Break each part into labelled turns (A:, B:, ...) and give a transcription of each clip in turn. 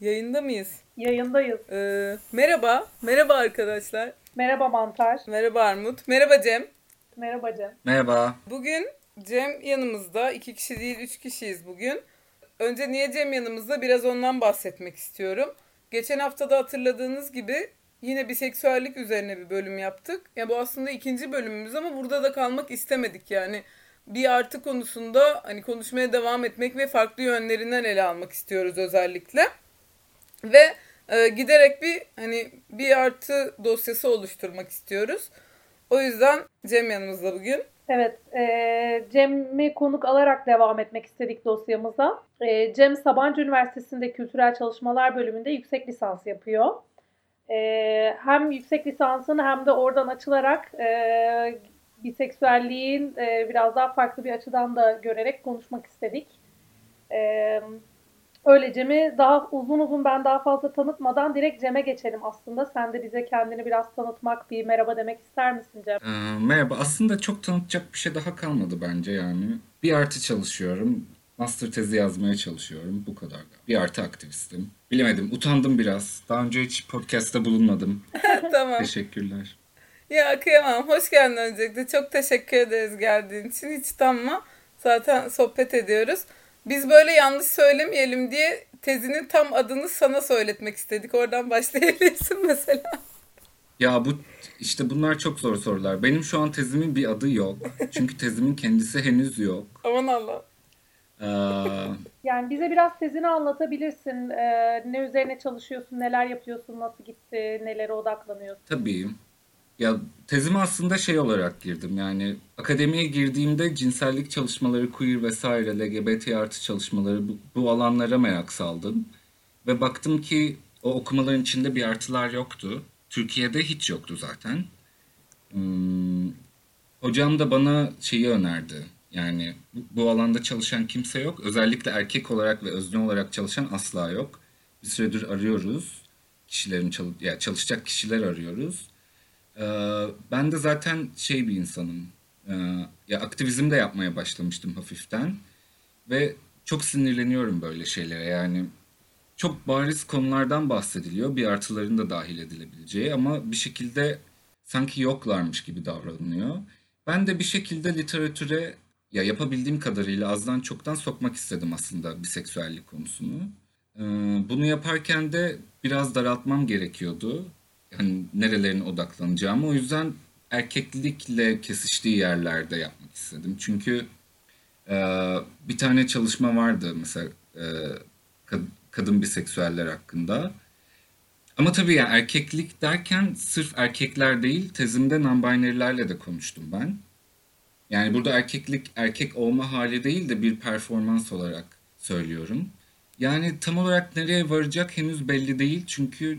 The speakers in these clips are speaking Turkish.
A: Yayında mıyız?
B: Yayındayız.
A: Ee, merhaba. Merhaba arkadaşlar.
B: Merhaba Mantar.
A: Merhaba Armut. Merhaba Cem.
B: Merhaba Cem.
C: Merhaba.
A: Bugün Cem yanımızda. iki kişi değil, üç kişiyiz bugün. Önce niye Cem yanımızda? Biraz ondan bahsetmek istiyorum. Geçen hafta da hatırladığınız gibi yine biseksüellik üzerine bir bölüm yaptık. Ya bu aslında ikinci bölümümüz ama burada da kalmak istemedik yani. Bir artı konusunda hani konuşmaya devam etmek ve farklı yönlerinden ele almak istiyoruz özellikle. Ve e, giderek bir hani bir artı dosyası oluşturmak istiyoruz. O yüzden Cem yanımızda bugün.
B: Evet, e, Cem'i konuk alarak devam etmek istedik dosyamıza. E, Cem Sabancı Üniversitesi'nde Kültürel Çalışmalar bölümünde yüksek lisans yapıyor. E, hem yüksek lisansını hem de oradan açılarak e, biseksüelliğin e, biraz daha farklı bir açıdan da görerek konuşmak istedik. E, öyle Cem'i daha uzun uzun ben daha fazla tanıtmadan direkt Cem'e geçelim aslında. Sen de bize kendini biraz tanıtmak, bir merhaba demek ister misin Cem?
C: Ee, merhaba. Aslında çok tanıtacak bir şey daha kalmadı bence yani. Bir artı çalışıyorum. Master tezi yazmaya çalışıyorum. Bu kadar. Bir artı aktivistim. Bilemedim. Utandım biraz. Daha önce hiç podcast'ta bulunmadım.
A: tamam.
C: Teşekkürler.
A: Ya kıyamam. Hoş geldin öncelikle. Çok teşekkür ederiz geldiğin için. Hiç utanma. Zaten sohbet ediyoruz. Biz böyle yanlış söylemeyelim diye tezinin tam adını sana söyletmek istedik. Oradan başlayabilirsin mesela.
C: Ya bu işte bunlar çok zor sorular. Benim şu an tezimin bir adı yok. Çünkü tezimin kendisi henüz yok.
A: Aman Allah.
C: Ee,
B: Yani bize biraz tezini anlatabilirsin. Ee, ne üzerine çalışıyorsun, neler yapıyorsun, nasıl gitti, nelere odaklanıyorsun?
C: Tabii. Ya tezime aslında şey olarak girdim yani akademiye girdiğimde cinsellik çalışmaları, queer vesaire, LGBT artı çalışmaları bu, bu alanlara merak saldım. Ve baktım ki o okumaların içinde bir artılar yoktu. Türkiye'de hiç yoktu zaten. Hmm, hocam da bana şeyi önerdi. Yani bu, alanda çalışan kimse yok. Özellikle erkek olarak ve özne olarak çalışan asla yok. Bir süredir arıyoruz. Kişilerin çalı ya çalışacak kişiler arıyoruz. Ee, ben de zaten şey bir insanım. Ee, ya aktivizm de yapmaya başlamıştım hafiften. Ve çok sinirleniyorum böyle şeylere. Yani çok bariz konulardan bahsediliyor. Bir artıların da dahil edilebileceği ama bir şekilde sanki yoklarmış gibi davranılıyor. Ben de bir şekilde literatüre ya yapabildiğim kadarıyla azdan çoktan sokmak istedim aslında biseksüellik konusunu. Ee, bunu yaparken de biraz daraltmam gerekiyordu. Yani nerelerine odaklanacağımı. O yüzden erkeklikle kesiştiği yerlerde yapmak istedim. Çünkü e, bir tane çalışma vardı mesela e, kad- kadın biseksüeller hakkında. Ama tabii yani erkeklik derken sırf erkekler değil, tezimde non-binary'lerle de konuştum ben. Yani burada erkeklik erkek olma hali değil de bir performans olarak söylüyorum. Yani tam olarak nereye varacak henüz belli değil. Çünkü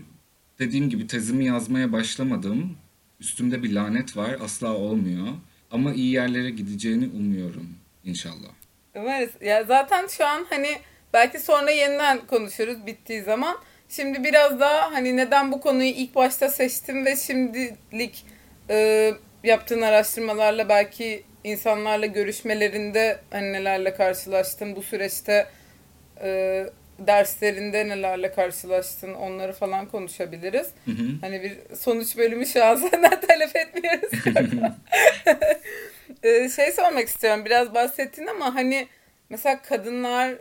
C: dediğim gibi tezimi yazmaya başlamadım. Üstümde bir lanet var, asla olmuyor. Ama iyi yerlere gideceğini umuyorum inşallah.
A: Umarız. Ya zaten şu an hani belki sonra yeniden konuşuruz bittiği zaman. Şimdi biraz daha hani neden bu konuyu ilk başta seçtim ve şimdilik e, yaptığın araştırmalarla belki insanlarla görüşmelerinde hani nelerle karşılaştın bu süreçte e, derslerinde nelerle karşılaştın onları falan konuşabiliriz.
C: Hı hı.
A: Hani bir sonuç bölümü şu an senden talep etmiyoruz. Ee, şey sormak istiyorum biraz bahsettin ama hani mesela kadınları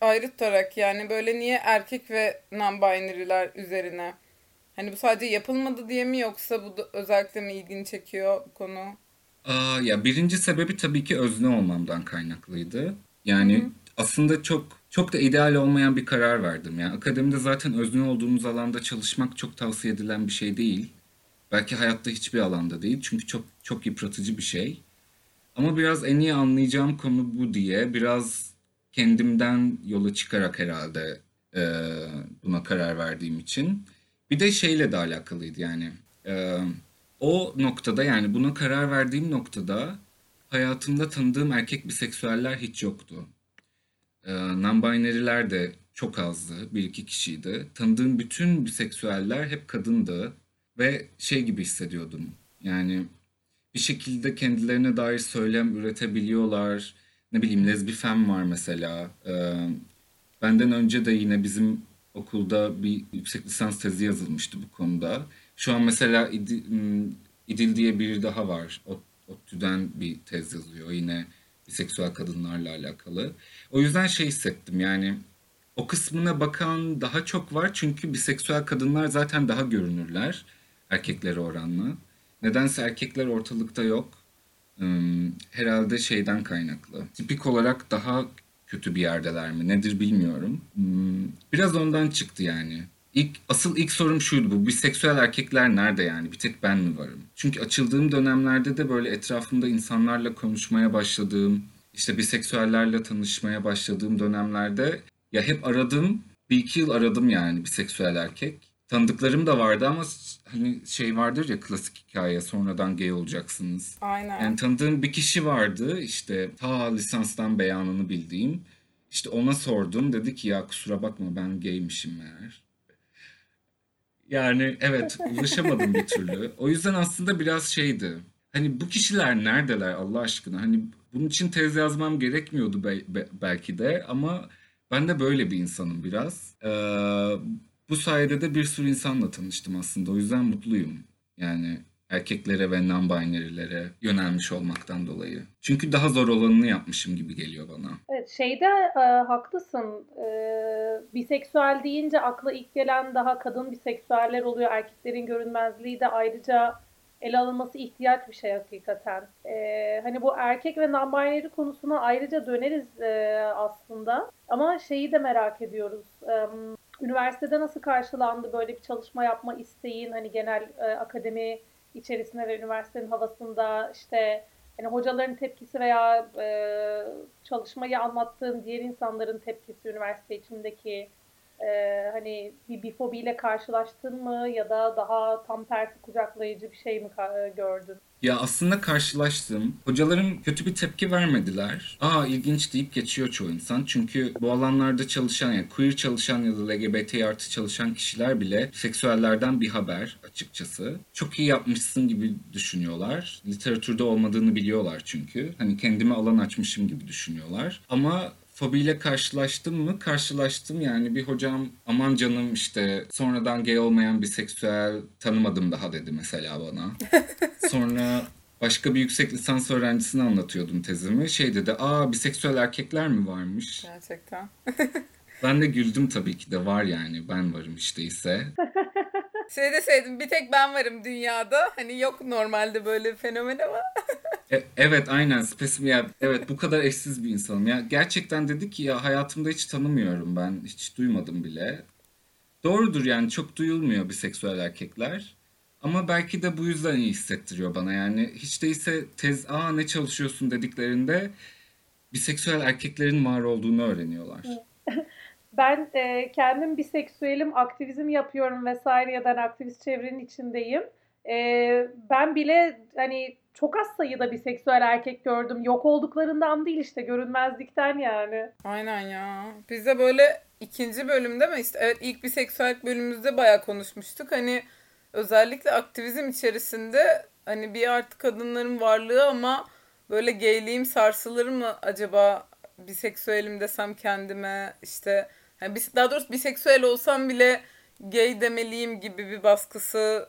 A: ayrı tutarak yani böyle niye erkek ve non-binary'ler üzerine hani bu sadece yapılmadı diye mi yoksa bu da özellikle mi ilgini çekiyor bu konu?
C: Aa, ya birinci sebebi tabii ki özne olmamdan kaynaklıydı. Yani
A: hı.
C: Aslında çok çok da ideal olmayan bir karar verdim. Yani akademide zaten özne olduğumuz alanda çalışmak çok tavsiye edilen bir şey değil. Belki hayatta hiçbir alanda değil. Çünkü çok çok yıpratıcı bir şey. Ama biraz en iyi anlayacağım konu bu diye biraz kendimden yola çıkarak herhalde e, buna karar verdiğim için. Bir de şeyle de alakalıydı yani. E, o noktada yani buna karar verdiğim noktada hayatımda tanıdığım erkek biseksüeller hiç yoktu. E, non-binary'ler de çok azdı. Bir iki kişiydi. Tanıdığım bütün biseksüeller hep kadındı. Ve şey gibi hissediyordum. Yani bir şekilde kendilerine dair söylem üretebiliyorlar. Ne bileyim lezbifem var mesela. Ee, benden önce de yine bizim Okulda bir yüksek lisans tezi yazılmıştı bu konuda. Şu an mesela İdil, hmm, İdil diye biri daha var. ODTÜ'den bir tez yazıyor yine biseksüel kadınlarla alakalı. O yüzden şey hissettim yani o kısmına bakan daha çok var çünkü biseksüel kadınlar zaten daha görünürler erkeklere oranla. Nedense erkekler ortalıkta yok. Herhalde şeyden kaynaklı. Tipik olarak daha kötü bir yerdeler mi? Nedir bilmiyorum. Biraz ondan çıktı yani. İlk, asıl ilk sorum şuydu bu. Biseksüel erkekler nerede yani? Bir tek ben mi varım? Çünkü açıldığım dönemlerde de böyle etrafımda insanlarla konuşmaya başladığım, işte biseksüellerle tanışmaya başladığım dönemlerde ya hep aradım. Bir iki yıl aradım yani biseksüel erkek. Tanıdıklarım da vardı ama hani şey vardır ya klasik hikaye sonradan gay olacaksınız.
A: Aynen.
C: Yani tanıdığım bir kişi vardı işte ta lisanstan beyanını bildiğim. İşte ona sordum dedi ki ya kusura bakma ben gaymişim meğer. Yani evet ulaşamadım bir türlü. O yüzden aslında biraz şeydi. Hani bu kişiler neredeler Allah aşkına? Hani bunun için tez yazmam gerekmiyordu be- be- belki de ama ben de böyle bir insanım biraz. Ee, bu sayede de bir sürü insanla tanıştım aslında. O yüzden mutluyum. Yani erkeklere ve non-binary'lere yönelmiş olmaktan dolayı. Çünkü daha zor olanını yapmışım gibi geliyor bana.
B: Şeyde e, haklısın. E, biseksüel deyince akla ilk gelen daha kadın biseksüeller oluyor. Erkeklerin görünmezliği de ayrıca ele alınması ihtiyaç bir şey hakikaten. E, hani bu erkek ve non-binary konusuna ayrıca döneriz e, aslında. Ama şeyi de merak ediyoruz. E, üniversitede nasıl karşılandı böyle bir çalışma yapma isteğin hani genel e, akademi içerisinde ve üniversitenin havasında işte hani hocaların tepkisi veya e, çalışmayı anlattığın diğer insanların tepkisi üniversite içindeki e, hani bir bifobiyle karşılaştın mı ya da daha tam tersi kucaklayıcı bir şey mi gördün?
C: Ya aslında karşılaştım. Hocalarım kötü bir tepki vermediler. Aa ilginç deyip geçiyor çoğu insan. Çünkü bu alanlarda çalışan yani queer çalışan ya da LGBT artı çalışan kişiler bile seksüellerden bir haber açıkçası. Çok iyi yapmışsın gibi düşünüyorlar. Literatürde olmadığını biliyorlar çünkü. Hani kendime alan açmışım gibi düşünüyorlar. Ama fobiyle karşılaştım mı? Karşılaştım yani bir hocam aman canım işte sonradan gay olmayan bir seksüel tanımadım daha dedi mesela bana. Sonra başka bir yüksek lisans öğrencisine anlatıyordum tezimi. Şey dedi aa biseksüel erkekler mi varmış?
A: Gerçekten.
C: ben de güldüm tabii ki de var yani ben varım işte ise.
A: Şey deseydim bir tek ben varım dünyada. Hani yok normalde böyle bir fenomen ama.
C: E, evet aynen spesifik ya evet bu kadar eşsiz bir insanım. Ya gerçekten dedi ki ya hayatımda hiç tanımıyorum ben hiç duymadım bile. Doğrudur yani çok duyulmuyor biseksüel erkekler. Ama belki de bu yüzden iyi hissettiriyor bana. Yani hiç değilse tez aa ne çalışıyorsun dediklerinde biseksüel erkeklerin var olduğunu öğreniyorlar.
B: Ben e, kendim biseksüelim, aktivizm yapıyorum vesaire ya da aktivist çevrenin içindeyim. E, ben bile hani çok az sayıda biseksüel erkek gördüm. Yok olduklarından değil işte görünmezlikten yani.
A: Aynen ya. Biz de böyle ikinci bölümde mi işte evet ilk biseksüel bölümümüzde bayağı konuşmuştuk. Hani özellikle aktivizm içerisinde hani bir artık kadınların varlığı ama böyle gayliğim sarsılır mı acaba biseksüelim desem kendime işte yani daha doğrusu biseksüel olsam bile gay demeliyim gibi bir baskısı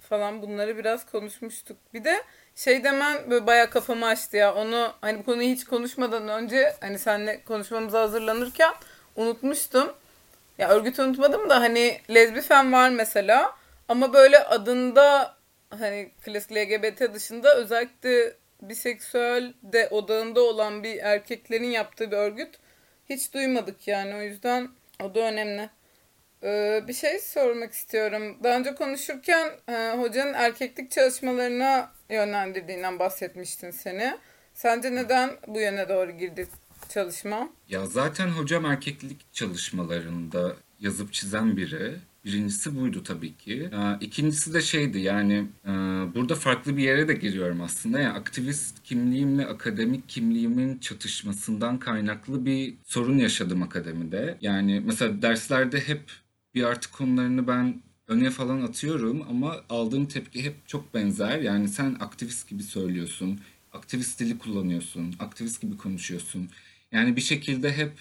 A: falan bunları biraz konuşmuştuk. Bir de şey demen böyle bayağı kafamı açtı ya. Onu hani bu konuyu hiç konuşmadan önce hani seninle konuşmamıza hazırlanırken unutmuştum. Ya örgüt unutmadım da hani lezbifen var mesela. Ama böyle adında hani klasik LGBT dışında özellikle biseksüel de odağında olan bir erkeklerin yaptığı bir örgüt hiç duymadık yani. O yüzden o da önemli. Ee, bir şey sormak istiyorum. Daha önce konuşurken e, hocanın erkeklik çalışmalarına yönlendirdiğinden bahsetmiştin seni. Sence neden bu yöne doğru girdi çalışma?
C: Ya zaten hocam erkeklik çalışmalarında yazıp çizen biri. Birincisi buydu tabii ki. Ee, ikincisi de şeydi yani e, burada farklı bir yere de giriyorum aslında. Yani aktivist kimliğimle akademik kimliğimin çatışmasından kaynaklı bir sorun yaşadım akademide. Yani mesela derslerde hep bir artı konularını ben öne falan atıyorum ama aldığım tepki hep çok benzer. Yani sen aktivist gibi söylüyorsun, aktivist dili kullanıyorsun, aktivist gibi konuşuyorsun. Yani bir şekilde hep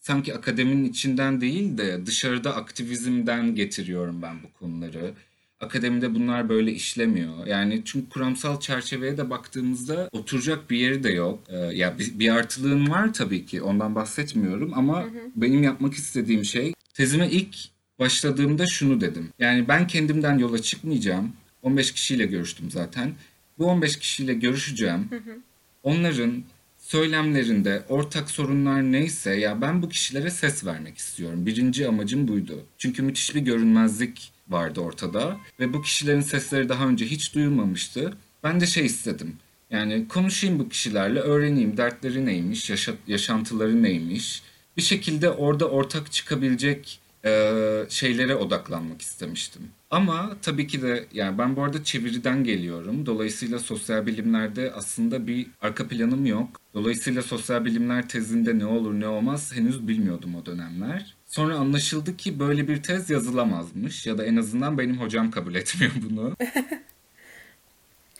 C: sanki akademinin içinden değil de dışarıda aktivizmden getiriyorum ben bu konuları. Akademide bunlar böyle işlemiyor. Yani çünkü kuramsal çerçeveye de baktığımızda oturacak bir yeri de yok. Ee, ya bir, bir artılığın var tabii ki. Ondan bahsetmiyorum ama hı hı. benim yapmak istediğim şey tezime ilk başladığımda şunu dedim. Yani ben kendimden yola çıkmayacağım. 15 kişiyle görüştüm zaten. Bu 15 kişiyle görüşeceğim. Hı hı. Onların söylemlerinde ortak sorunlar neyse ya ben bu kişilere ses vermek istiyorum. Birinci amacım buydu. Çünkü müthiş bir görünmezlik vardı ortada ve bu kişilerin sesleri daha önce hiç duyulmamıştı. Ben de şey istedim. Yani konuşayım bu kişilerle, öğreneyim dertleri neymiş, yaşa- yaşantıları neymiş. Bir şekilde orada ortak çıkabilecek e, şeylere odaklanmak istemiştim. Ama tabii ki de yani ben bu arada çeviriden geliyorum. Dolayısıyla sosyal bilimlerde aslında bir arka planım yok. Dolayısıyla sosyal bilimler tezinde ne olur ne olmaz henüz bilmiyordum o dönemler. Sonra anlaşıldı ki böyle bir tez yazılamazmış ya da en azından benim hocam kabul etmiyor bunu.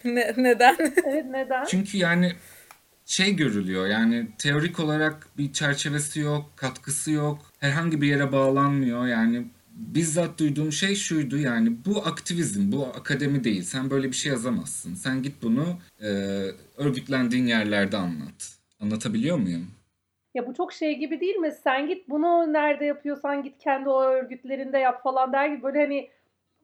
A: ne, neden?
B: Evet neden?
C: Çünkü yani şey görülüyor yani teorik olarak bir çerçevesi yok, katkısı yok, herhangi bir yere bağlanmıyor yani bizzat duyduğum şey şuydu yani bu aktivizm, bu akademi değil. Sen böyle bir şey yazamazsın. Sen git bunu e, örgütlendiğin yerlerde anlat. Anlatabiliyor muyum?
B: Ya bu çok şey gibi değil mi? Sen git bunu nerede yapıyorsan git kendi o örgütlerinde yap falan der gibi böyle hani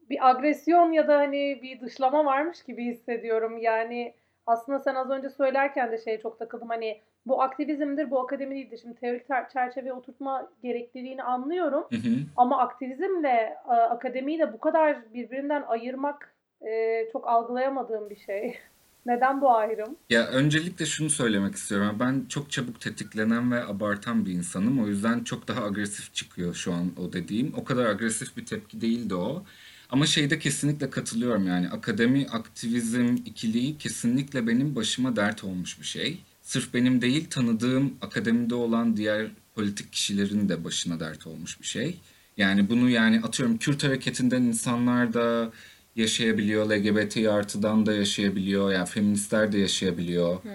B: bir agresyon ya da hani bir dışlama varmış gibi hissediyorum. Yani aslında sen az önce söylerken de şey çok takıldım hani bu aktivizmdir, bu akademi değildir. Şimdi teorik çerçeveye oturtma gerekliliğini anlıyorum. Hı hı. Ama aktivizmle akademiyi de bu kadar birbirinden ayırmak e, çok algılayamadığım bir şey. Neden bu ayrım?
C: Ya öncelikle şunu söylemek istiyorum. Ben çok çabuk tetiklenen ve abartan bir insanım. O yüzden çok daha agresif çıkıyor şu an o dediğim. O kadar agresif bir tepki değildi o. Ama şeyde kesinlikle katılıyorum yani akademi aktivizm ikiliği kesinlikle benim başıma dert olmuş bir şey. Sırf benim değil tanıdığım akademide olan diğer politik kişilerin de başına dert olmuş bir şey. Yani bunu yani atıyorum Kürt hareketinden insanlar da yaşayabiliyor. LGBT artıdan da yaşayabiliyor. Yani feministler de yaşayabiliyor. Hmm.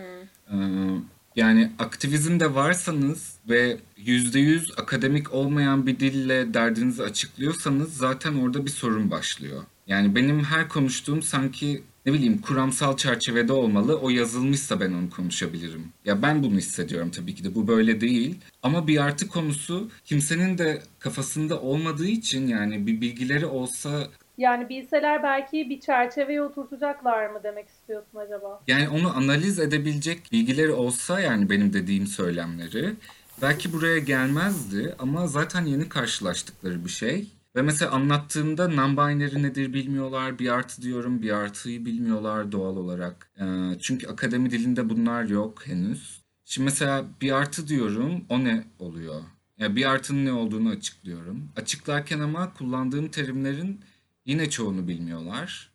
C: Ee, yani aktivizmde varsanız ve yüzde yüz akademik olmayan bir dille derdinizi açıklıyorsanız zaten orada bir sorun başlıyor. Yani benim her konuştuğum sanki ne bileyim kuramsal çerçevede olmalı. O yazılmışsa ben onu konuşabilirim. Ya ben bunu hissediyorum tabii ki de bu böyle değil. Ama bir artı konusu kimsenin de kafasında olmadığı için yani bir bilgileri olsa
B: yani bilseler belki bir çerçeveye oturtacaklar mı demek istiyorsun acaba?
C: Yani onu analiz edebilecek bilgileri olsa yani benim dediğim söylemleri belki buraya gelmezdi ama zaten yeni karşılaştıkları bir şey. Ve mesela anlattığımda non-binary nedir bilmiyorlar. Bir artı diyorum bir artıyı bilmiyorlar doğal olarak. Ee, çünkü akademi dilinde bunlar yok henüz. Şimdi mesela bir artı diyorum o ne oluyor? Yani bir artının ne olduğunu açıklıyorum. Açıklarken ama kullandığım terimlerin Yine çoğunu bilmiyorlar.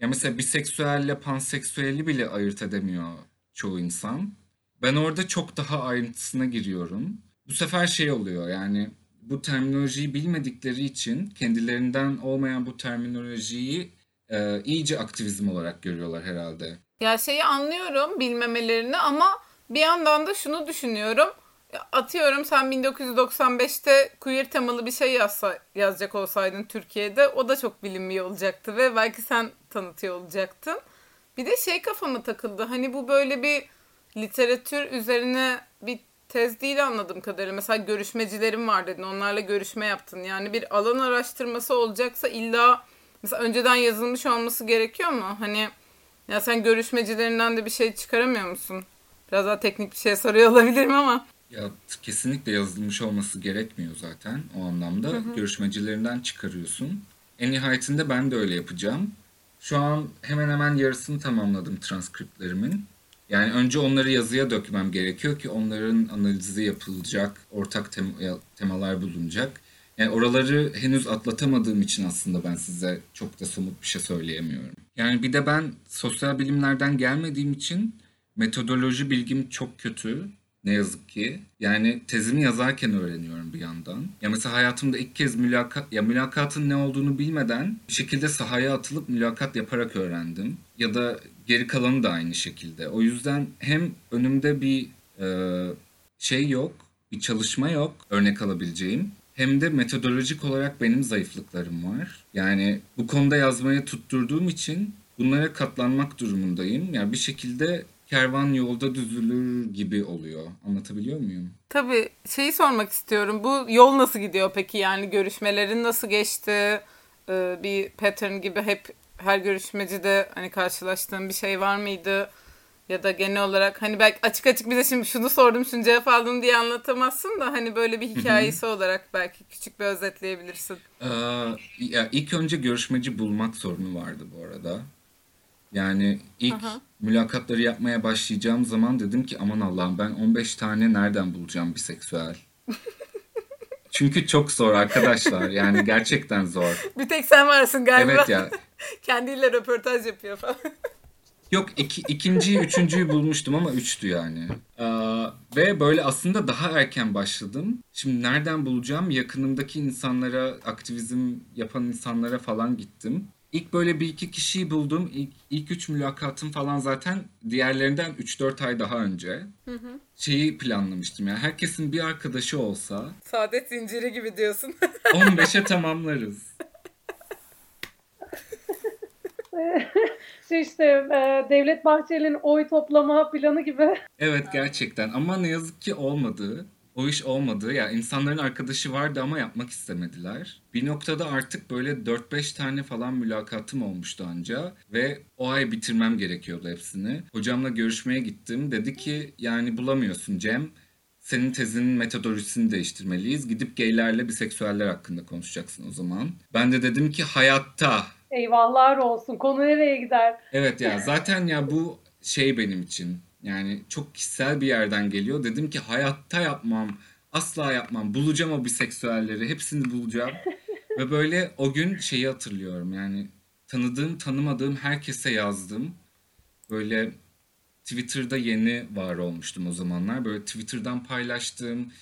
C: Ya mesela biseksüelle panseksüeli bile ayırt edemiyor çoğu insan. Ben orada çok daha ayrıntısına giriyorum. Bu sefer şey oluyor yani bu terminolojiyi bilmedikleri için kendilerinden olmayan bu terminolojiyi e, iyice aktivizm olarak görüyorlar herhalde.
A: Ya şeyi anlıyorum bilmemelerini ama bir yandan da şunu düşünüyorum atıyorum sen 1995'te queer temalı bir şey yazsa, yazacak olsaydın Türkiye'de o da çok bilinmiyor olacaktı ve belki sen tanıtıyor olacaktın. Bir de şey kafama takıldı. Hani bu böyle bir literatür üzerine bir tez değil anladığım kadarıyla. Mesela görüşmecilerim var dedin. Onlarla görüşme yaptın. Yani bir alan araştırması olacaksa illa mesela önceden yazılmış olması gerekiyor mu? Hani ya sen görüşmecilerinden de bir şey çıkaramıyor musun? Biraz daha teknik bir şey soruyor olabilirim ama.
C: Ya kesinlikle yazılmış olması gerekmiyor zaten o anlamda. Hı hı. Görüşmecilerinden çıkarıyorsun. En nihayetinde ben de öyle yapacağım. Şu an hemen hemen yarısını tamamladım transkriptlerimin. Yani önce onları yazıya dökmem gerekiyor ki onların analizi yapılacak, ortak tem- temalar bulunacak. Yani oraları henüz atlatamadığım için aslında ben size çok da somut bir şey söyleyemiyorum. Yani bir de ben sosyal bilimlerden gelmediğim için metodoloji bilgim çok kötü. Ne yazık ki. Yani tezimi yazarken öğreniyorum bir yandan. Ya mesela hayatımda ilk kez mülakat, ya mülakatın ne olduğunu bilmeden bir şekilde sahaya atılıp mülakat yaparak öğrendim. Ya da geri kalanı da aynı şekilde. O yüzden hem önümde bir e, şey yok, bir çalışma yok örnek alabileceğim. Hem de metodolojik olarak benim zayıflıklarım var. Yani bu konuda yazmaya tutturduğum için bunlara katlanmak durumundayım. Yani bir şekilde kervan yolda düzülür gibi oluyor. Anlatabiliyor muyum?
A: Tabii şeyi sormak istiyorum. Bu yol nasıl gidiyor peki? Yani görüşmelerin nasıl geçti? Ee, bir pattern gibi hep her görüşmecide hani karşılaştığın bir şey var mıydı? Ya da genel olarak hani belki açık açık bize şimdi şunu sordum şunu cevap aldım diye anlatamazsın da hani böyle bir hikayesi olarak belki küçük bir özetleyebilirsin.
C: Ee, ya ilk önce görüşmeci bulmak sorunu vardı bu arada. Yani ilk
A: Aha.
C: mülakatları yapmaya başlayacağım zaman dedim ki aman Allah'ım ben 15 tane nereden bulacağım biseksüel? Çünkü çok zor arkadaşlar. Yani gerçekten zor.
A: Bir tek sen varsın galiba.
C: Evet ya.
A: Kendiyle röportaj yapıyor falan.
C: Yok iki, ikinciyi, üçüncüyü bulmuştum ama üçtü yani. Ee, ve böyle aslında daha erken başladım. Şimdi nereden bulacağım? Yakınımdaki insanlara, aktivizm yapan insanlara falan gittim. İlk böyle bir iki kişiyi buldum. İlk, ilk üç mülakatım falan zaten diğerlerinden 3-4 ay daha önce. Şeyi planlamıştım yani herkesin bir arkadaşı olsa
A: Saadet zinciri gibi diyorsun.
C: 15'e tamamlarız.
B: şey işte e, Devlet Bahçeli'nin oy toplama planı gibi.
C: Evet gerçekten ama ne yazık ki olmadı. O iş olmadı. Ya insanların arkadaşı vardı ama yapmak istemediler. Bir noktada artık böyle 4-5 tane falan mülakatım olmuştu anca ve o ay bitirmem gerekiyordu hepsini. Hocamla görüşmeye gittim. Dedi ki yani bulamıyorsun Cem. Senin tezinin metodolojisini değiştirmeliyiz. Gidip gaylerle biseksüeller hakkında konuşacaksın o zaman. Ben de dedim ki hayatta
B: Eyvahlar olsun. Konu nereye gider?
C: Evet ya zaten ya bu şey benim için yani çok kişisel bir yerden geliyor. Dedim ki hayatta yapmam, asla yapmam. Bulacağım o biseksüelleri, hepsini bulacağım. Ve böyle o gün şeyi hatırlıyorum yani tanıdığım tanımadığım herkese yazdım. Böyle Twitter'da yeni var olmuştum o zamanlar. Böyle Twitter'dan paylaştım.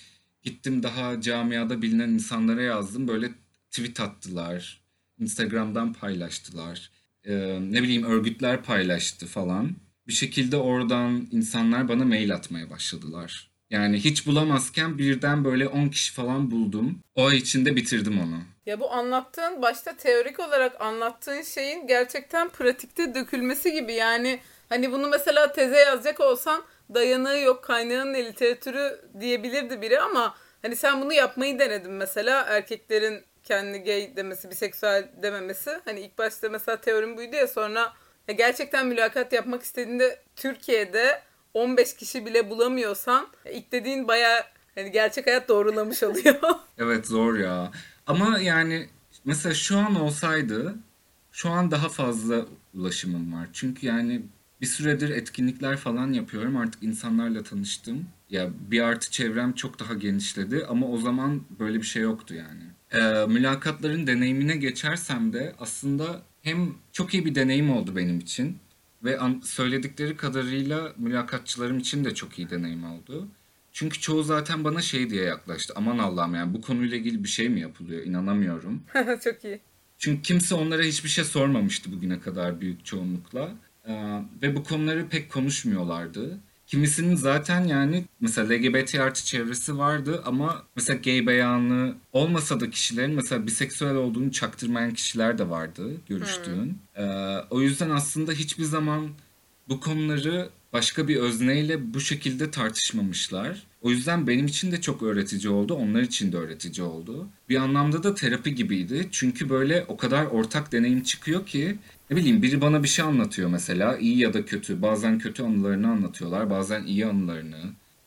C: Gittim daha camiada bilinen insanlara yazdım. Böyle tweet attılar. Instagram'dan paylaştılar. Ee, ne bileyim örgütler paylaştı falan. Bir şekilde oradan insanlar bana mail atmaya başladılar. Yani hiç bulamazken birden böyle 10 kişi falan buldum. O içinde bitirdim onu.
A: Ya bu anlattığın başta teorik olarak anlattığın şeyin gerçekten pratikte dökülmesi gibi. Yani hani bunu mesela teze yazacak olsan dayanığı yok kaynağın ne literatürü diyebilirdi biri ama hani sen bunu yapmayı denedin mesela erkeklerin kendi gay demesi, biseksüel dememesi. Hani ilk başta mesela teorim buydu ya sonra ya gerçekten mülakat yapmak istediğinde Türkiye'de 15 kişi bile bulamıyorsan ilk dediğin baya hani gerçek hayat doğrulamış oluyor.
C: Evet zor ya. Ama yani mesela şu an olsaydı şu an daha fazla ulaşımım var. Çünkü yani bir süredir etkinlikler falan yapıyorum. Artık insanlarla tanıştım. Ya bir artı çevrem çok daha genişledi ama o zaman böyle bir şey yoktu yani. Ee, mülakatların deneyimine geçersem de aslında hem çok iyi bir deneyim oldu benim için ve söyledikleri kadarıyla mülakatçılarım için de çok iyi deneyim oldu. Çünkü çoğu zaten bana şey diye yaklaştı. Aman Allah'ım yani bu konuyla ilgili bir şey mi yapılıyor? İnanamıyorum.
A: Çok iyi.
C: Çünkü kimse onlara hiçbir şey sormamıştı bugüne kadar büyük çoğunlukla. Ee, ve bu konuları pek konuşmuyorlardı. Kimisinin zaten yani mesela LGBT artı çevresi vardı ama mesela gay beyanı olmasa da kişilerin mesela biseksüel olduğunu çaktırmayan kişiler de vardı görüştüğün. Ee, o yüzden aslında hiçbir zaman bu konuları başka bir özneyle bu şekilde tartışmamışlar. O yüzden benim için de çok öğretici oldu, onlar için de öğretici oldu. Bir anlamda da terapi gibiydi. Çünkü böyle o kadar ortak deneyim çıkıyor ki ne bileyim biri bana bir şey anlatıyor mesela iyi ya da kötü. Bazen kötü anılarını anlatıyorlar, bazen iyi anılarını.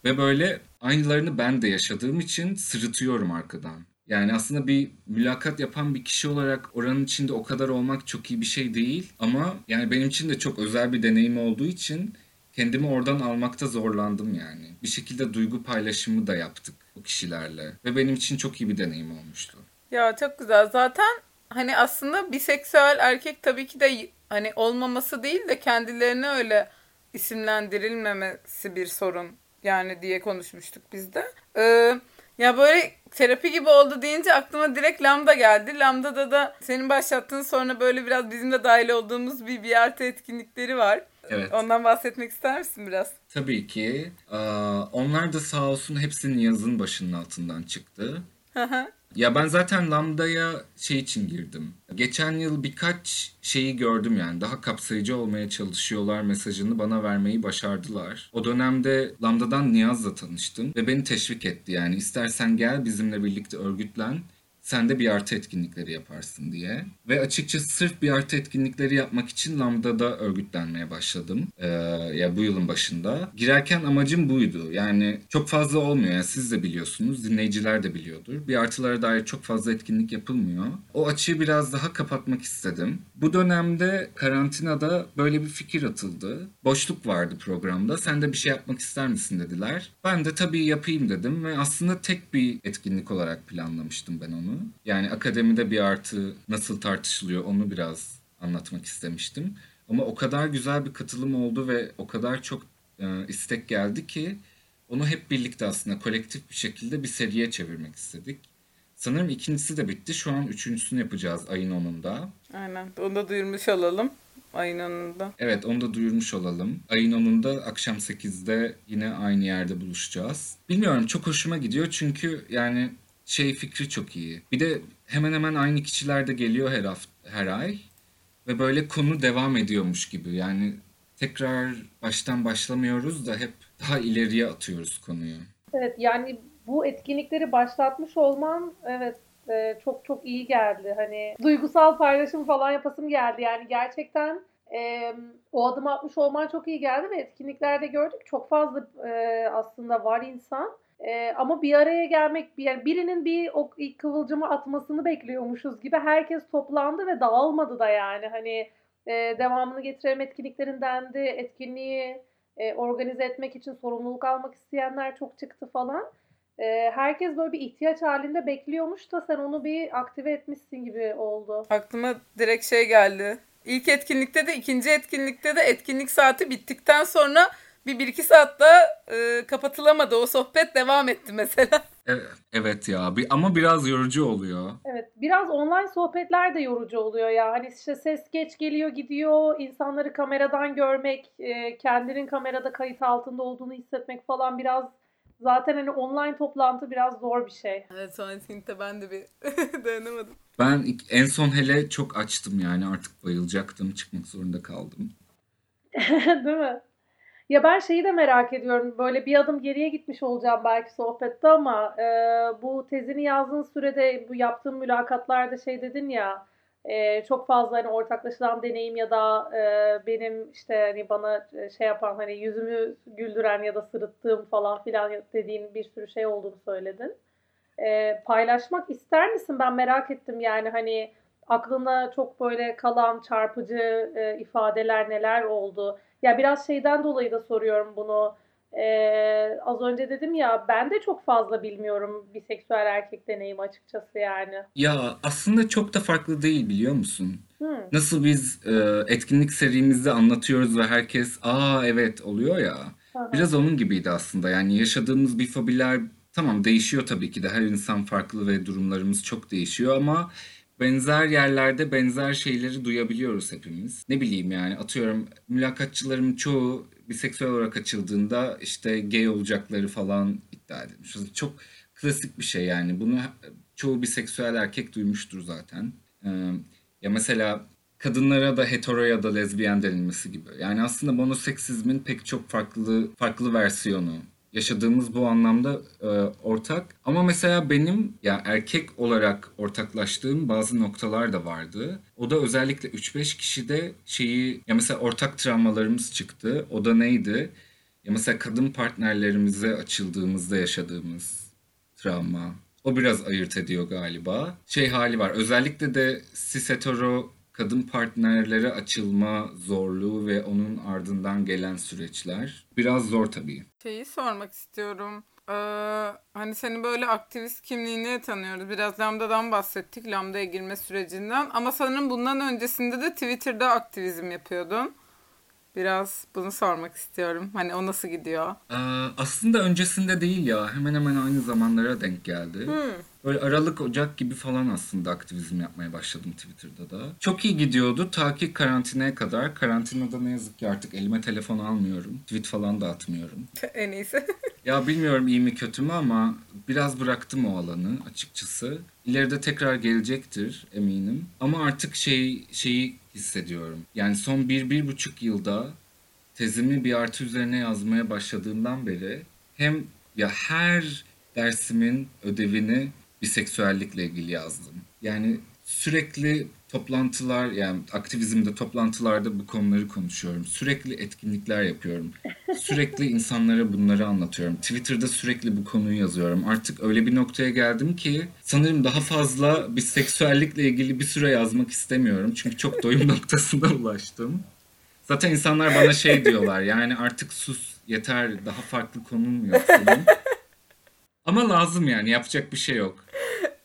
C: Ve böyle aynılarını ben de yaşadığım için sırıtıyorum arkadan. Yani aslında bir mülakat yapan bir kişi olarak oranın içinde o kadar olmak çok iyi bir şey değil. Ama yani benim için de çok özel bir deneyim olduğu için kendimi oradan almakta zorlandım yani. Bir şekilde duygu paylaşımı da yaptık o kişilerle. Ve benim için çok iyi bir deneyim olmuştu.
A: Ya çok güzel. Zaten hani aslında biseksüel erkek tabii ki de hani olmaması değil de kendilerine öyle isimlendirilmemesi bir sorun yani diye konuşmuştuk biz de. Ee, ya böyle terapi gibi oldu deyince aklıma direkt Lambda geldi. Lambda'da da senin başlattığın sonra böyle biraz bizim de dahil olduğumuz bir BRT etkinlikleri var.
C: Evet.
A: Ondan bahsetmek ister misin biraz?
C: Tabii ki. Onlar da sağ olsun hepsinin yazın başının altından çıktı. Ya ben zaten Lambda'ya şey için girdim. Geçen yıl birkaç şeyi gördüm yani. Daha kapsayıcı olmaya çalışıyorlar mesajını bana vermeyi başardılar. O dönemde Lambda'dan Niyaz'la tanıştım ve beni teşvik etti yani. istersen gel bizimle birlikte örgütlen sen de bir artı etkinlikleri yaparsın diye. Ve açıkçası sırf bir artı etkinlikleri yapmak için Lambda'da örgütlenmeye başladım. Ee, ya bu yılın başında. Girerken amacım buydu. Yani çok fazla olmuyor. Yani siz de biliyorsunuz, dinleyiciler de biliyordur. Bir artılara dair çok fazla etkinlik yapılmıyor. O açığı biraz daha kapatmak istedim. Bu dönemde karantinada böyle bir fikir atıldı. Boşluk vardı programda. Sen de bir şey yapmak ister misin dediler. Ben de tabii yapayım dedim ve aslında tek bir etkinlik olarak planlamıştım ben onu. Yani akademide bir artı nasıl tartışılıyor onu biraz anlatmak istemiştim. Ama o kadar güzel bir katılım oldu ve o kadar çok e, istek geldi ki onu hep birlikte aslında kolektif bir şekilde bir seriye çevirmek istedik. Sanırım ikincisi de bitti. Şu an üçüncüsünü yapacağız ayın 10'unda.
A: Aynen. Onu da duyurmuş olalım. Ayın 10'unda.
C: Evet onu da duyurmuş olalım. Ayın 10'unda akşam 8'de yine aynı yerde buluşacağız. Bilmiyorum çok hoşuma gidiyor çünkü yani şey fikri çok iyi. Bir de hemen hemen aynı kişiler de geliyor her hafta, her ay. Ve böyle konu devam ediyormuş gibi. Yani tekrar baştan başlamıyoruz da hep daha ileriye atıyoruz konuyu.
B: Evet yani bu etkinlikleri başlatmış olman evet e, çok çok iyi geldi. Hani duygusal paylaşım falan yapasım geldi. Yani gerçekten e, o adım atmış olman çok iyi geldi ve etkinliklerde gördük çok fazla e, aslında var insan. E, ama bir araya gelmek, yani birinin bir o kıvılcımı atmasını bekliyormuşuz gibi herkes toplandı ve dağılmadı da yani. Hani e, devamını getirelim etkinliklerin dendi, etkinliği e, organize etmek için sorumluluk almak isteyenler çok çıktı falan. E, herkes böyle bir ihtiyaç halinde bekliyormuş da sen onu bir aktive etmişsin gibi oldu.
A: Aklıma direkt şey geldi. İlk etkinlikte de ikinci etkinlikte de etkinlik saati bittikten sonra bir, bir iki saat daha e, kapatılamadı. O sohbet devam etti mesela.
C: Evet, ya bir, ama biraz yorucu oluyor.
B: Evet biraz online sohbetler de yorucu oluyor ya. Hani işte ses geç geliyor gidiyor. insanları kameradan görmek, e, kendinin kamerada kayıt altında olduğunu hissetmek falan biraz zaten hani online toplantı biraz zor bir şey.
A: Evet son etkinlikte ben de bir dayanamadım.
C: Ben en son hele çok açtım yani artık bayılacaktım çıkmak zorunda kaldım.
B: Değil mi? Ya ben şeyi de merak ediyorum. Böyle bir adım geriye gitmiş olacağım belki sohbette ama e, bu tezini yazdığın sürede bu yaptığın mülakatlarda şey dedin ya e, çok fazla hani ortaklaşılan deneyim ya da e, benim işte hani bana şey yapan hani yüzümü güldüren ya da sırıttığım falan filan dediğin bir sürü şey olduğunu söyledin. E, paylaşmak ister misin? Ben merak ettim yani hani aklına çok böyle kalan çarpıcı e, ifadeler neler oldu? Ya biraz şeyden dolayı da soruyorum bunu. Ee, az önce dedim ya ben de çok fazla bilmiyorum biseksüel erkek deneyim açıkçası yani.
C: Ya aslında çok da farklı değil biliyor musun?
B: Hmm.
C: Nasıl biz e, etkinlik serimizde anlatıyoruz ve herkes aa evet oluyor ya.
B: Aha.
C: Biraz onun gibiydi aslında. Yani yaşadığımız bir fobiler tamam değişiyor tabii ki de her insan farklı ve durumlarımız çok değişiyor ama benzer yerlerde benzer şeyleri duyabiliyoruz hepimiz. Ne bileyim yani atıyorum mülakatçılarım çoğu biseksüel olarak açıldığında işte gay olacakları falan iddia edilmiş. Çok klasik bir şey yani. Bunu çoğu biseksüel erkek duymuştur zaten. Ee, ya mesela kadınlara da hetero ya da lezbiyen denilmesi gibi. Yani aslında monoseksizmin pek çok farklı farklı versiyonu yaşadığımız bu anlamda e, ortak. Ama mesela benim ya erkek olarak ortaklaştığım bazı noktalar da vardı. O da özellikle 3-5 kişide şeyi ya mesela ortak travmalarımız çıktı. O da neydi? Ya mesela kadın partnerlerimize açıldığımızda yaşadığımız travma. O biraz ayırt ediyor galiba. Şey hali var. Özellikle de cis hetero kadın partnerlere açılma zorluğu ve onun ardından gelen süreçler biraz zor tabii.
A: Şeyi sormak istiyorum. Ee, hani seni böyle aktivist kimliğini tanıyoruz. Biraz Lambda'dan bahsettik. Lambda'ya girme sürecinden. Ama sanırım bundan öncesinde de Twitter'da aktivizm yapıyordun. Biraz bunu sormak istiyorum. Hani o nasıl gidiyor?
C: Aa, aslında öncesinde değil ya. Hemen hemen aynı zamanlara denk geldi. Böyle Aralık, Ocak gibi falan aslında aktivizm yapmaya başladım Twitter'da da. Çok iyi gidiyordu ta ki karantinaya kadar. Karantinada ne yazık ki artık elime telefon almıyorum. Tweet falan da atmıyorum.
A: en iyisi.
C: Ya bilmiyorum iyi mi kötü mü ama biraz bıraktım o alanı açıkçası. İleride tekrar gelecektir eminim. Ama artık şey şeyi hissediyorum. Yani son bir, bir buçuk yılda tezimi bir artı üzerine yazmaya başladığımdan beri hem ya her dersimin ödevini biseksüellikle ilgili yazdım. Yani sürekli toplantılar yani aktivizmde toplantılarda bu konuları konuşuyorum. Sürekli etkinlikler yapıyorum. Sürekli insanlara bunları anlatıyorum. Twitter'da sürekli bu konuyu yazıyorum. Artık öyle bir noktaya geldim ki sanırım daha fazla biseksüellikle ilgili bir süre yazmak istemiyorum. Çünkü çok doyum noktasına ulaştım. Zaten insanlar bana şey diyorlar yani artık sus yeter daha farklı konun yok senin. Ama lazım yani yapacak bir şey yok.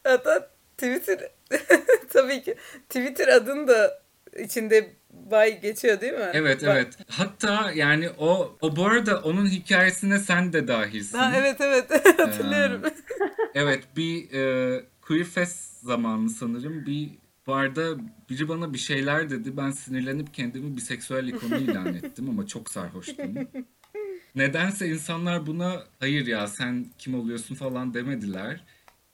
A: Hatta Twitter tabii ki Twitter adın da içinde bay geçiyor değil mi?
C: Evet
A: Bay-
C: evet. Hatta yani o o bu arada onun hikayesine sen de dahilsin.
A: Ha, evet evet hatırlıyorum.
C: Evet bir e, Queer Fest zamanı sanırım bir barda biri bana bir şeyler dedi. Ben sinirlenip kendimi biseksüel ikonu ilan ettim ama çok sarhoştum. Nedense insanlar buna hayır ya sen kim oluyorsun falan demediler.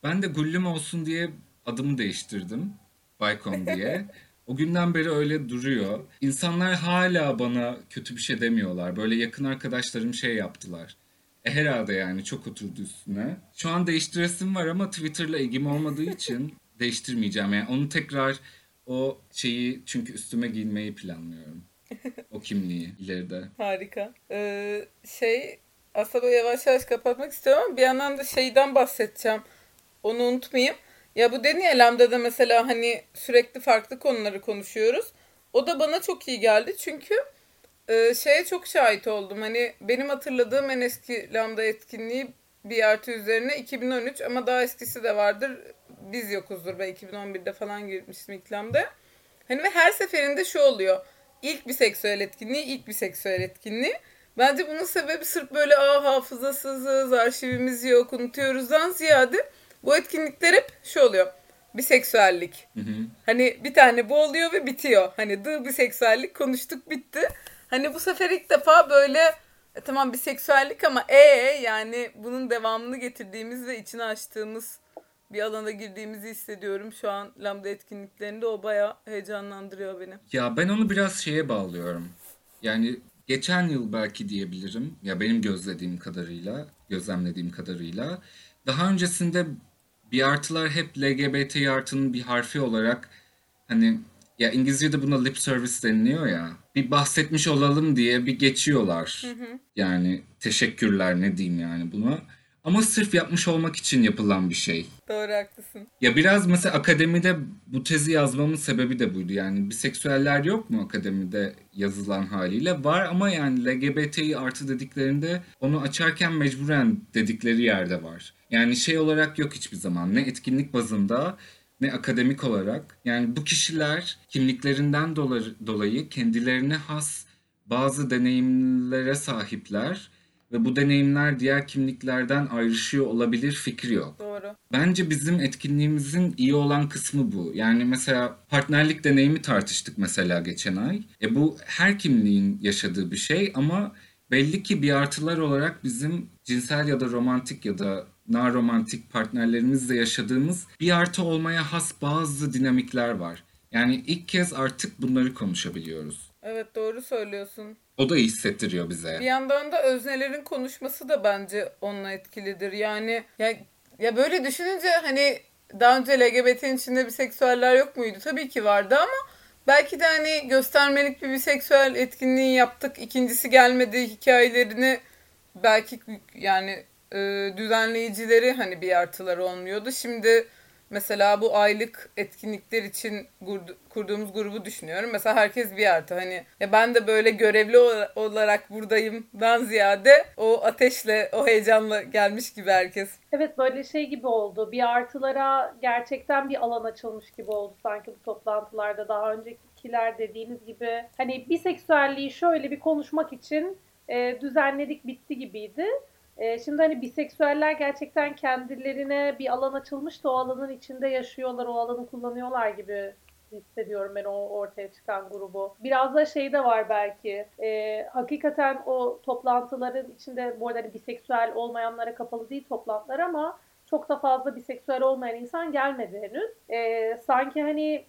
C: Ben de gullüm olsun diye adımı değiştirdim. Baykon diye. O günden beri öyle duruyor. İnsanlar hala bana kötü bir şey demiyorlar. Böyle yakın arkadaşlarım şey yaptılar. E herhalde yani çok oturdu üstüne. Şu an değiştiresim var ama Twitter'la ilgim olmadığı için değiştirmeyeceğim. Yani onu tekrar o şeyi çünkü üstüme giyinmeyi planlıyorum. O kimliği ileride.
A: Harika. Ee, şey aslında yavaş yavaş kapatmak istiyorum ama bir yandan da şeyden bahsedeceğim. Onu unutmayayım. Ya bu dedin ya Lambda'da mesela hani sürekli farklı konuları konuşuyoruz. O da bana çok iyi geldi çünkü e, şeye çok şahit oldum. Hani benim hatırladığım en eski Lambda etkinliği bir artı üzerine 2013 ama daha eskisi de vardır. Biz yokuzdur. Ben 2011'de falan girmiştim ilk Lambda'ya. Hani ve her seferinde şu oluyor. İlk bir seksüel etkinliği, ilk bir seksüel etkinliği. Bence bunun sebebi sırf böyle aa hafızasızız, arşivimiz yok, unutuyoruzdan ziyade bu etkinlikler hep şu oluyor. Biseksüellik.
C: Hı hı.
A: Hani bir tane bu oluyor ve bitiyor. Hani dı biseksüellik konuştuk bitti. Hani bu sefer ilk defa böyle e, tamam biseksüellik ama e yani bunun devamını getirdiğimiz ve içine açtığımız bir alana girdiğimizi hissediyorum. Şu an Lambda etkinliklerinde o bayağı heyecanlandırıyor beni.
C: Ya ben onu biraz şeye bağlıyorum. Yani geçen yıl belki diyebilirim. Ya benim gözlediğim kadarıyla, gözlemlediğim kadarıyla. Daha öncesinde bir artılar hep LGBT artının bir harfi olarak hani ya İngilizce'de buna lip service deniliyor ya. Bir bahsetmiş olalım diye bir geçiyorlar. Yani teşekkürler ne diyeyim yani buna. Ama sırf yapmış olmak için yapılan bir şey.
A: Doğru haklısın.
C: Ya biraz mesela akademide bu tezi yazmamın sebebi de buydu. Yani biseksüeller yok mu akademide yazılan haliyle? Var ama yani LGBTİ artı dediklerinde onu açarken mecburen dedikleri yerde var. Yani şey olarak yok hiçbir zaman. Ne etkinlik bazında ne akademik olarak. Yani bu kişiler kimliklerinden dolayı, dolayı kendilerine has bazı deneyimlere sahipler ve bu deneyimler diğer kimliklerden ayrışıyor olabilir fikri yok.
A: Doğru.
C: Bence bizim etkinliğimizin iyi olan kısmı bu. Yani mesela partnerlik deneyimi tartıştık mesela geçen ay. E bu her kimliğin yaşadığı bir şey ama belli ki bir artılar olarak bizim cinsel ya da romantik ya da romantik partnerlerimizle yaşadığımız bir artı olmaya has bazı dinamikler var. Yani ilk kez artık bunları konuşabiliyoruz.
A: Evet doğru söylüyorsun.
C: O da hissettiriyor bize.
A: Bir yandan da öznelerin konuşması da bence onunla etkilidir. Yani ya, ya böyle düşününce hani daha önce LGBT'nin içinde biseksüeller yok muydu? Tabii ki vardı ama belki de hani göstermelik bir biseksüel etkinliği yaptık. İkincisi gelmedi hikayelerini belki yani e, düzenleyicileri hani bir artıları olmuyordu. Şimdi mesela bu aylık etkinlikler için kurdu- kurduğumuz grubu düşünüyorum. Mesela herkes bir artı hani ya ben de böyle görevli ola- olarak buradayımdan ziyade o ateşle o heyecanla gelmiş gibi herkes.
B: Evet böyle şey gibi oldu. Bir artılara gerçekten bir alan açılmış gibi oldu sanki bu toplantılarda. Daha önceki ilişkiler dediğiniz gibi hani biseksüelliği şöyle bir konuşmak için e, düzenledik bitti gibiydi. E, şimdi hani biseksüeller gerçekten kendilerine bir alan açılmış da o alanın içinde yaşıyorlar, o alanı kullanıyorlar gibi hissediyorum ben o ortaya çıkan grubu. Biraz da şey de var belki. E, hakikaten o toplantıların içinde bu arada hani biseksüel olmayanlara kapalı değil toplantılar ama çok da fazla biseksüel olmayan insan gelmedi henüz. E, sanki hani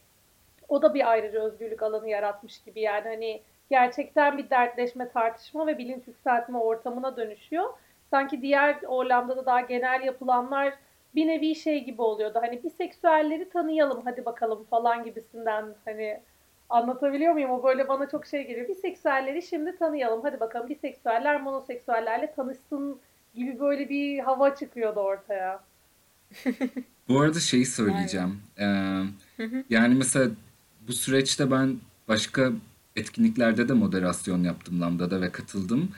B: o da bir ayrıca özgürlük alanı yaratmış gibi yani hani gerçekten bir dertleşme, tartışma ve bilinç yükseltme ortamına dönüşüyor. Sanki diğer Orlando'da daha genel yapılanlar bir nevi şey gibi oluyordu. Hani biseksüelleri tanıyalım hadi bakalım falan gibisinden hani anlatabiliyor muyum? O böyle bana çok şey geliyor. Biseksüelleri şimdi tanıyalım hadi bakalım biseksüeller monoseksüellerle tanışsın gibi böyle bir hava çıkıyordu ortaya.
C: Bu arada şeyi söyleyeceğim. Ee, yani mesela bu süreçte ben başka etkinliklerde de moderasyon yaptım Lambda'da ve katıldım.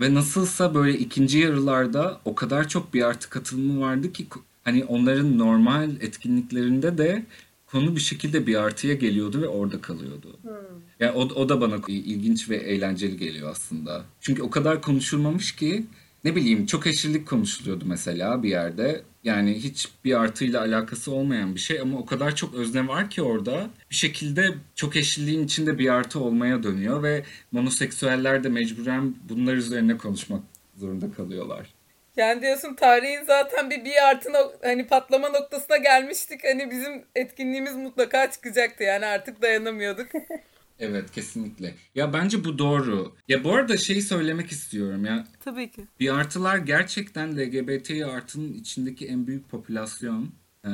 C: Ve nasılsa böyle ikinci yarılarda o kadar çok bir artı katılımı vardı ki hani onların normal etkinliklerinde de konu bir şekilde bir artıya geliyordu ve orada kalıyordu. Hmm. Yani o, o da bana ilginç ve eğlenceli geliyor aslında. Çünkü o kadar konuşulmamış ki ne bileyim çok eşlilik konuşuluyordu mesela bir yerde. Yani hiç bir artıyla alakası olmayan bir şey ama o kadar çok özne var ki orada bir şekilde çok eşliliğin içinde bir artı olmaya dönüyor ve monoseksüeller de mecburen bunlar üzerine konuşmak zorunda kalıyorlar.
A: Yani diyorsun tarihin zaten bir bir artı hani patlama noktasına gelmiştik. Hani bizim etkinliğimiz mutlaka çıkacaktı yani artık dayanamıyorduk.
C: Evet kesinlikle. Ya bence bu doğru. Ya bu arada şeyi söylemek istiyorum ya.
A: Tabii ki.
C: Bir artılar gerçekten LGBT artının içindeki en büyük popülasyon. Ee,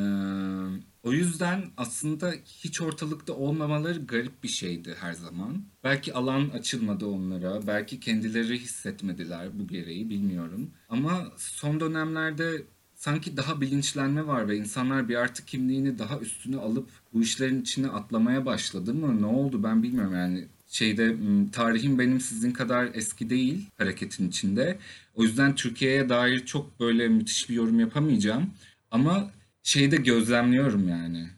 C: o yüzden aslında hiç ortalıkta olmamaları garip bir şeydi her zaman. Belki alan açılmadı onlara, belki kendileri hissetmediler bu gereği bilmiyorum. Ama son dönemlerde sanki daha bilinçlenme var ve insanlar bir artı kimliğini daha üstüne alıp bu işlerin içine atlamaya başladı mı? Ne oldu ben bilmiyorum yani şeyde tarihim benim sizin kadar eski değil hareketin içinde. O yüzden Türkiye'ye dair çok böyle müthiş bir yorum yapamayacağım. Ama şeyde gözlemliyorum yani.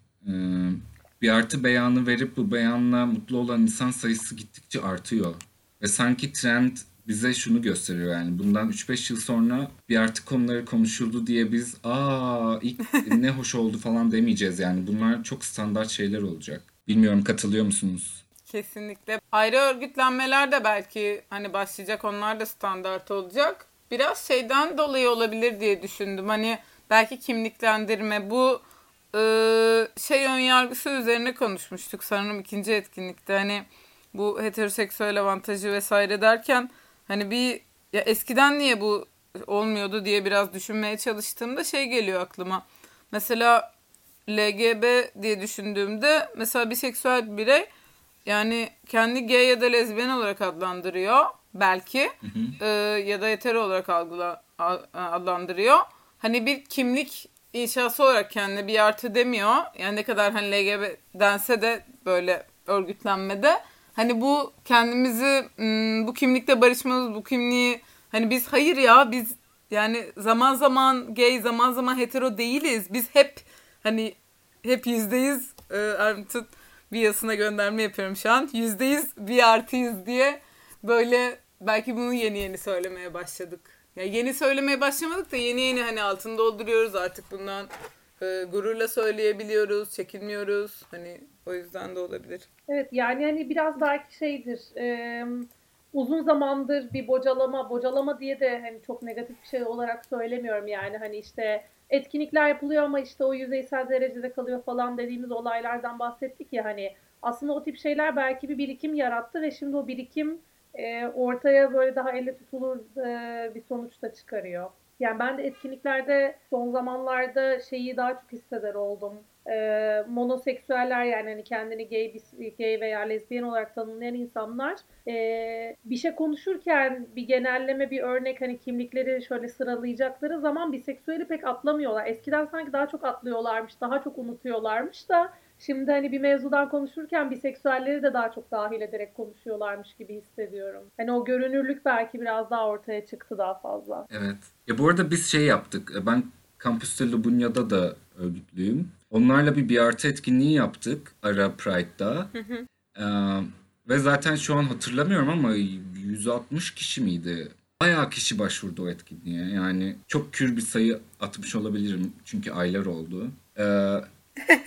C: Bir artı beyanı verip bu beyanla mutlu olan insan sayısı gittikçe artıyor. Ve sanki trend bize şunu gösteriyor yani bundan 3-5 yıl sonra bir artık konuları konuşuldu diye biz aa ilk ne hoş oldu falan demeyeceğiz yani bunlar çok standart şeyler olacak. Bilmiyorum katılıyor musunuz?
A: Kesinlikle. Ayrı örgütlenmeler de belki hani başlayacak onlar da standart olacak. Biraz şeyden dolayı olabilir diye düşündüm. Hani belki kimliklendirme bu e, şey ön yargısı üzerine konuşmuştuk sanırım ikinci etkinlikte. Hani bu heteroseksüel avantajı vesaire derken Hani bir ya eskiden niye bu olmuyordu diye biraz düşünmeye çalıştığımda şey geliyor aklıma. Mesela LGB diye düşündüğümde mesela biseksüel bir birey yani kendi gay ya da lezbiyen olarak adlandırıyor belki hı hı. E, ya da hetero olarak algıla, adlandırıyor. Hani bir kimlik inşası olarak kendine bir artı demiyor. Yani ne kadar hani LGB dense de böyle örgütlenmede Hani bu kendimizi bu kimlikte barışmamız, bu kimliği hani biz hayır ya biz yani zaman zaman gay, zaman zaman hetero değiliz. Biz hep hani hep yüzdeyiz e, artık bir yasına gönderme yapıyorum şu an. Yüzdeyiz bir artıyız diye böyle belki bunu yeni yeni söylemeye başladık. Ya yeni söylemeye başlamadık da yeni yeni hani altını dolduruyoruz artık bundan e, gururla söyleyebiliyoruz, çekinmiyoruz. Hani o yüzden de olabilir.
B: Evet yani hani biraz belki şeydir. E, uzun zamandır bir bocalama, bocalama diye de hani çok negatif bir şey olarak söylemiyorum yani hani işte etkinlikler yapılıyor ama işte o yüzeysel derecede kalıyor falan dediğimiz olaylardan bahsettik ya hani aslında o tip şeyler belki bir birikim yarattı ve şimdi o birikim e, ortaya böyle daha elle tutulur e, bir sonuçta çıkarıyor. Yani ben de etkinliklerde son zamanlarda şeyi daha çok hisseder oldum. Ee, monoseksüeller yani hani kendini gay, gay veya lezbiyen olarak tanımlayan insanlar e, bir şey konuşurken bir genelleme bir örnek hani kimlikleri şöyle sıralayacakları zaman biseksüeli pek atlamıyorlar. Eskiden sanki daha çok atlıyorlarmış, daha çok unutuyorlarmış da Şimdi hani bir mevzudan konuşurken biseksüelleri de daha çok dahil ederek konuşuyorlarmış gibi hissediyorum. Hani o görünürlük belki biraz daha ortaya çıktı daha fazla.
C: Evet. Ya bu arada biz şey yaptık. Ben Kampüste Lubunya'da da örgütlüyüm. Onlarla bir bir artı etkinliği yaptık Ara Pride'da. Ee, ve zaten şu an hatırlamıyorum ama 160 kişi miydi? Bayağı kişi başvurdu o etkinliğe. Yani çok kür bir sayı atmış olabilirim çünkü aylar oldu. Ee,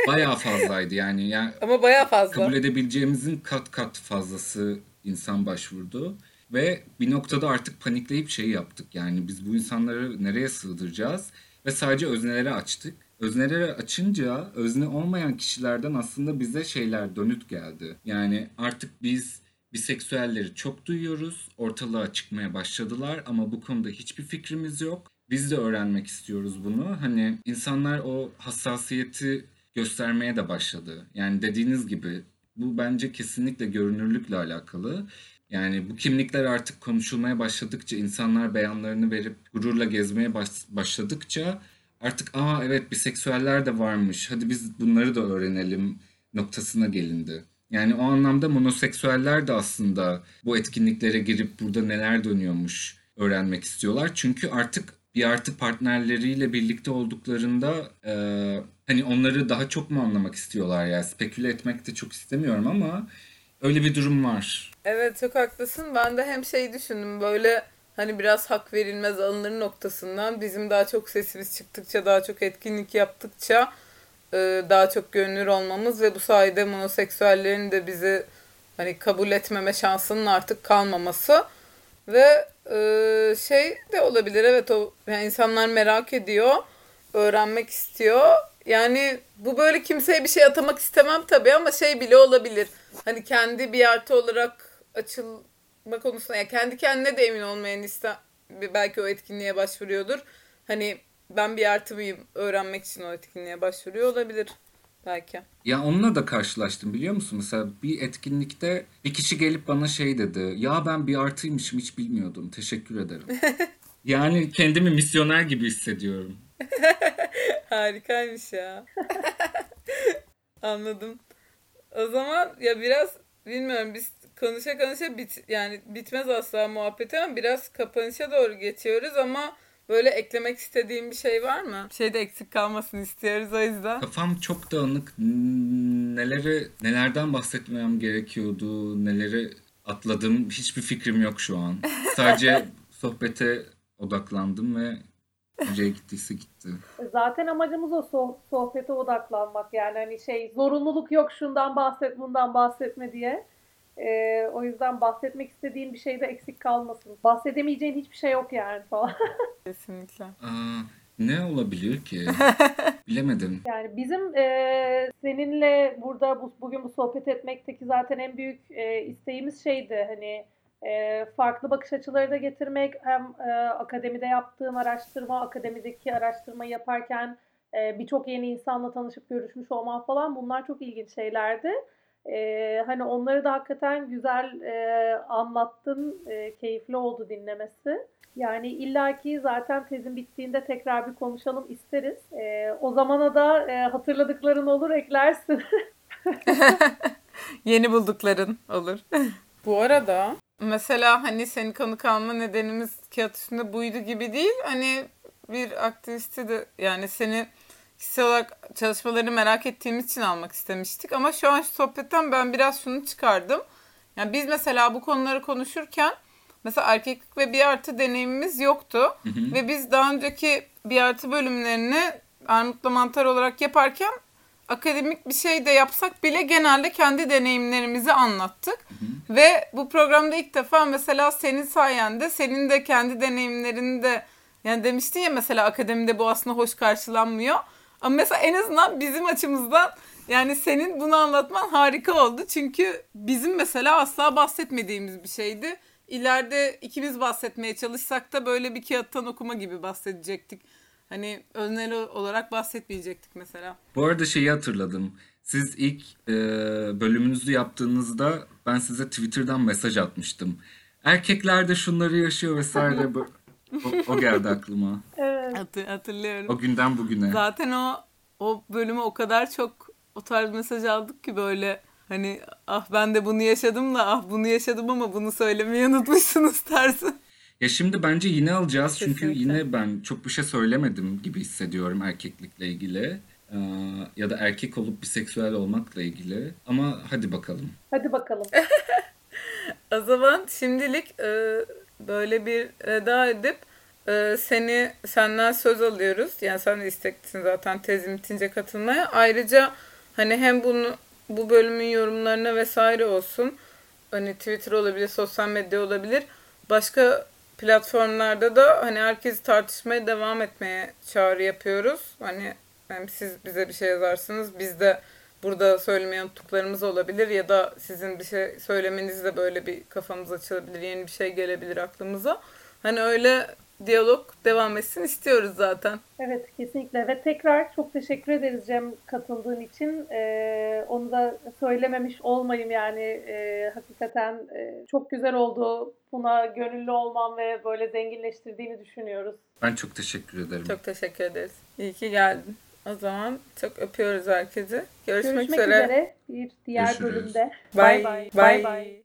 C: bayağı fazlaydı yani. yani
A: Ama bayağı fazla.
C: kabul edebileceğimizin kat kat fazlası insan başvurdu. Ve bir noktada artık panikleyip şey yaptık. Yani biz bu insanları nereye sığdıracağız? Ve sadece öznelere açtık. Öznelere açınca özne olmayan kişilerden aslında bize şeyler dönüt geldi. Yani artık biz biseksüelleri çok duyuyoruz. Ortalığa çıkmaya başladılar ama bu konuda hiçbir fikrimiz yok. Biz de öğrenmek istiyoruz bunu. Hani insanlar o hassasiyeti göstermeye de başladı. Yani dediğiniz gibi bu bence kesinlikle görünürlükle alakalı. Yani bu kimlikler artık konuşulmaya başladıkça, insanlar beyanlarını verip gururla gezmeye baş- başladıkça artık aa evet biseksüeller de varmış, hadi biz bunları da öğrenelim noktasına gelindi. Yani o anlamda monoseksüeller de aslında bu etkinliklere girip burada neler dönüyormuş öğrenmek istiyorlar. Çünkü artık bir artı partnerleriyle birlikte olduklarında e, hani onları daha çok mu anlamak istiyorlar ya speküle etmek de çok istemiyorum ama öyle bir durum var.
A: Evet çok haklısın. Ben de hem şey düşündüm böyle hani biraz hak verilmez alınır noktasından bizim daha çok sesimiz çıktıkça daha çok etkinlik yaptıkça e, daha çok görünür olmamız ve bu sayede monoseksüellerin de bizi hani kabul etmeme şansının artık kalmaması ve e, şey de olabilir evet o yani insanlar merak ediyor öğrenmek istiyor. Yani bu böyle kimseye bir şey atamak istemem tabii ama şey bile olabilir. Hani kendi bir artı olarak açılma konusunda ya kendi kendine de emin olmayan iste belki o etkinliğe başvuruyordur. Hani ben bir artı mıyım öğrenmek için o etkinliğe başvuruyor olabilir belki.
C: Ya onunla da karşılaştım biliyor musun? Mesela bir etkinlikte bir kişi gelip bana şey dedi. Ya ben bir artıymışım hiç bilmiyordum. Teşekkür ederim. Yani kendimi misyoner gibi hissediyorum.
A: Harikaymış ya. Anladım. O zaman ya biraz bilmiyorum biz konuşa konuşa bit yani bitmez asla muhabbeti ama biraz kapanışa doğru geçiyoruz ama böyle eklemek istediğim bir şey var mı? Bir şey de eksik kalmasın istiyoruz o yüzden.
C: Kafam çok dağınık. Neleri, nelerden bahsetmem gerekiyordu, neleri atladım hiçbir fikrim yok şu an. Sadece sohbete odaklandım ve nereye gittiyse gitti.
B: Zaten amacımız o soh- sohbete odaklanmak yani hani şey zorunluluk yok şundan bahset bundan bahsetme diye. Ee, o yüzden bahsetmek istediğin bir şeyde eksik kalmasın. Bahsedemeyeceğin hiçbir şey yok yani falan.
A: Kesinlikle.
C: Aa, ne olabilir ki? Bilemedim.
B: Yani bizim e, seninle burada bu, bugün bu sohbet etmekteki zaten en büyük e, isteğimiz şeydi hani e, farklı bakış açıları da getirmek hem e, akademide yaptığım araştırma, akademideki araştırmayı yaparken e, birçok yeni insanla tanışıp görüşmüş olman falan bunlar çok ilginç şeylerdi. E, hani onları da hakikaten güzel e, anlattın, e, keyifli oldu dinlemesi. Yani illaki zaten tezin bittiğinde tekrar bir konuşalım isteriz. E, o zamana da e, hatırladıkların olur eklersin.
A: Yeni buldukların olur. Bu arada mesela hani senin konuk alma nedenimiz kağıt üstünde buydu gibi değil. Hani bir aktivisti de yani seni kişisel olarak çalışmalarını merak ettiğimiz için almak istemiştik. Ama şu an şu sohbetten ben biraz şunu çıkardım. Yani biz mesela bu konuları konuşurken mesela erkeklik ve bir artı deneyimimiz yoktu.
C: Hı hı.
A: Ve biz daha önceki bir artı bölümlerini Armut'la Mantar olarak yaparken akademik bir şey de yapsak bile genelde kendi deneyimlerimizi anlattık. Ve bu programda ilk defa mesela senin sayende senin de kendi deneyimlerini de yani demiştin ya mesela akademide bu aslında hoş karşılanmıyor. Ama mesela en azından bizim açımızdan yani senin bunu anlatman harika oldu. Çünkü bizim mesela asla bahsetmediğimiz bir şeydi. İleride ikimiz bahsetmeye çalışsak da böyle bir kağıttan okuma gibi bahsedecektik. Hani öneri olarak bahsetmeyecektik mesela.
C: Bu arada şeyi hatırladım. Siz ilk e, bölümünüzü yaptığınızda ben size Twitter'dan mesaj atmıştım. Erkekler de şunları yaşıyor vesaire. O, o geldi aklıma.
B: evet.
A: Hatır, hatırlıyorum.
C: O günden bugüne.
A: Zaten o o bölümü o kadar çok o tarz mesaj aldık ki böyle hani ah ben de bunu yaşadım da ah bunu yaşadım ama bunu söylemeyi unutmuşsunuz tarzı.
C: Ya şimdi bence yine alacağız çünkü
A: Kesinlikle.
C: yine ben çok bir şey söylemedim gibi hissediyorum erkeklikle ilgili. Ya da erkek olup biseksüel olmakla ilgili. Ama hadi bakalım.
B: Hadi bakalım.
A: O zaman şimdilik e, böyle bir veda edip e, seni senden söz alıyoruz. Yani sen de isteklisin zaten tezim bitince katılmaya. Ayrıca hani hem bunu bu bölümün yorumlarına vesaire olsun. Hani Twitter olabilir, sosyal medya olabilir. Başka platformlarda da hani herkes tartışmaya devam etmeye çağrı yapıyoruz. Hani hem siz bize bir şey yazarsınız. Biz de burada söylemeyen unuttuklarımız olabilir ya da sizin bir şey söylemenizle böyle bir kafamız açılabilir, yeni bir şey gelebilir aklımıza. Hani öyle diyalog devam etsin istiyoruz zaten.
B: Evet kesinlikle ve tekrar çok teşekkür ederiz Cem katıldığın için. Ee, onu da söylememiş olmayayım yani Ee, hakikaten e, çok güzel oldu. Buna gönüllü olman ve böyle zenginleştirdiğini düşünüyoruz.
C: Ben çok teşekkür ederim.
A: Çok teşekkür ederiz. İyi ki geldin. O zaman çok öpüyoruz herkesi. Görüşmek,
B: Görüşmek
A: üzere.
B: üzere bir diğer
C: Görüşürüz.
B: bölümde.
A: Bye.
B: Bay.
A: Bye.
B: Bay bay.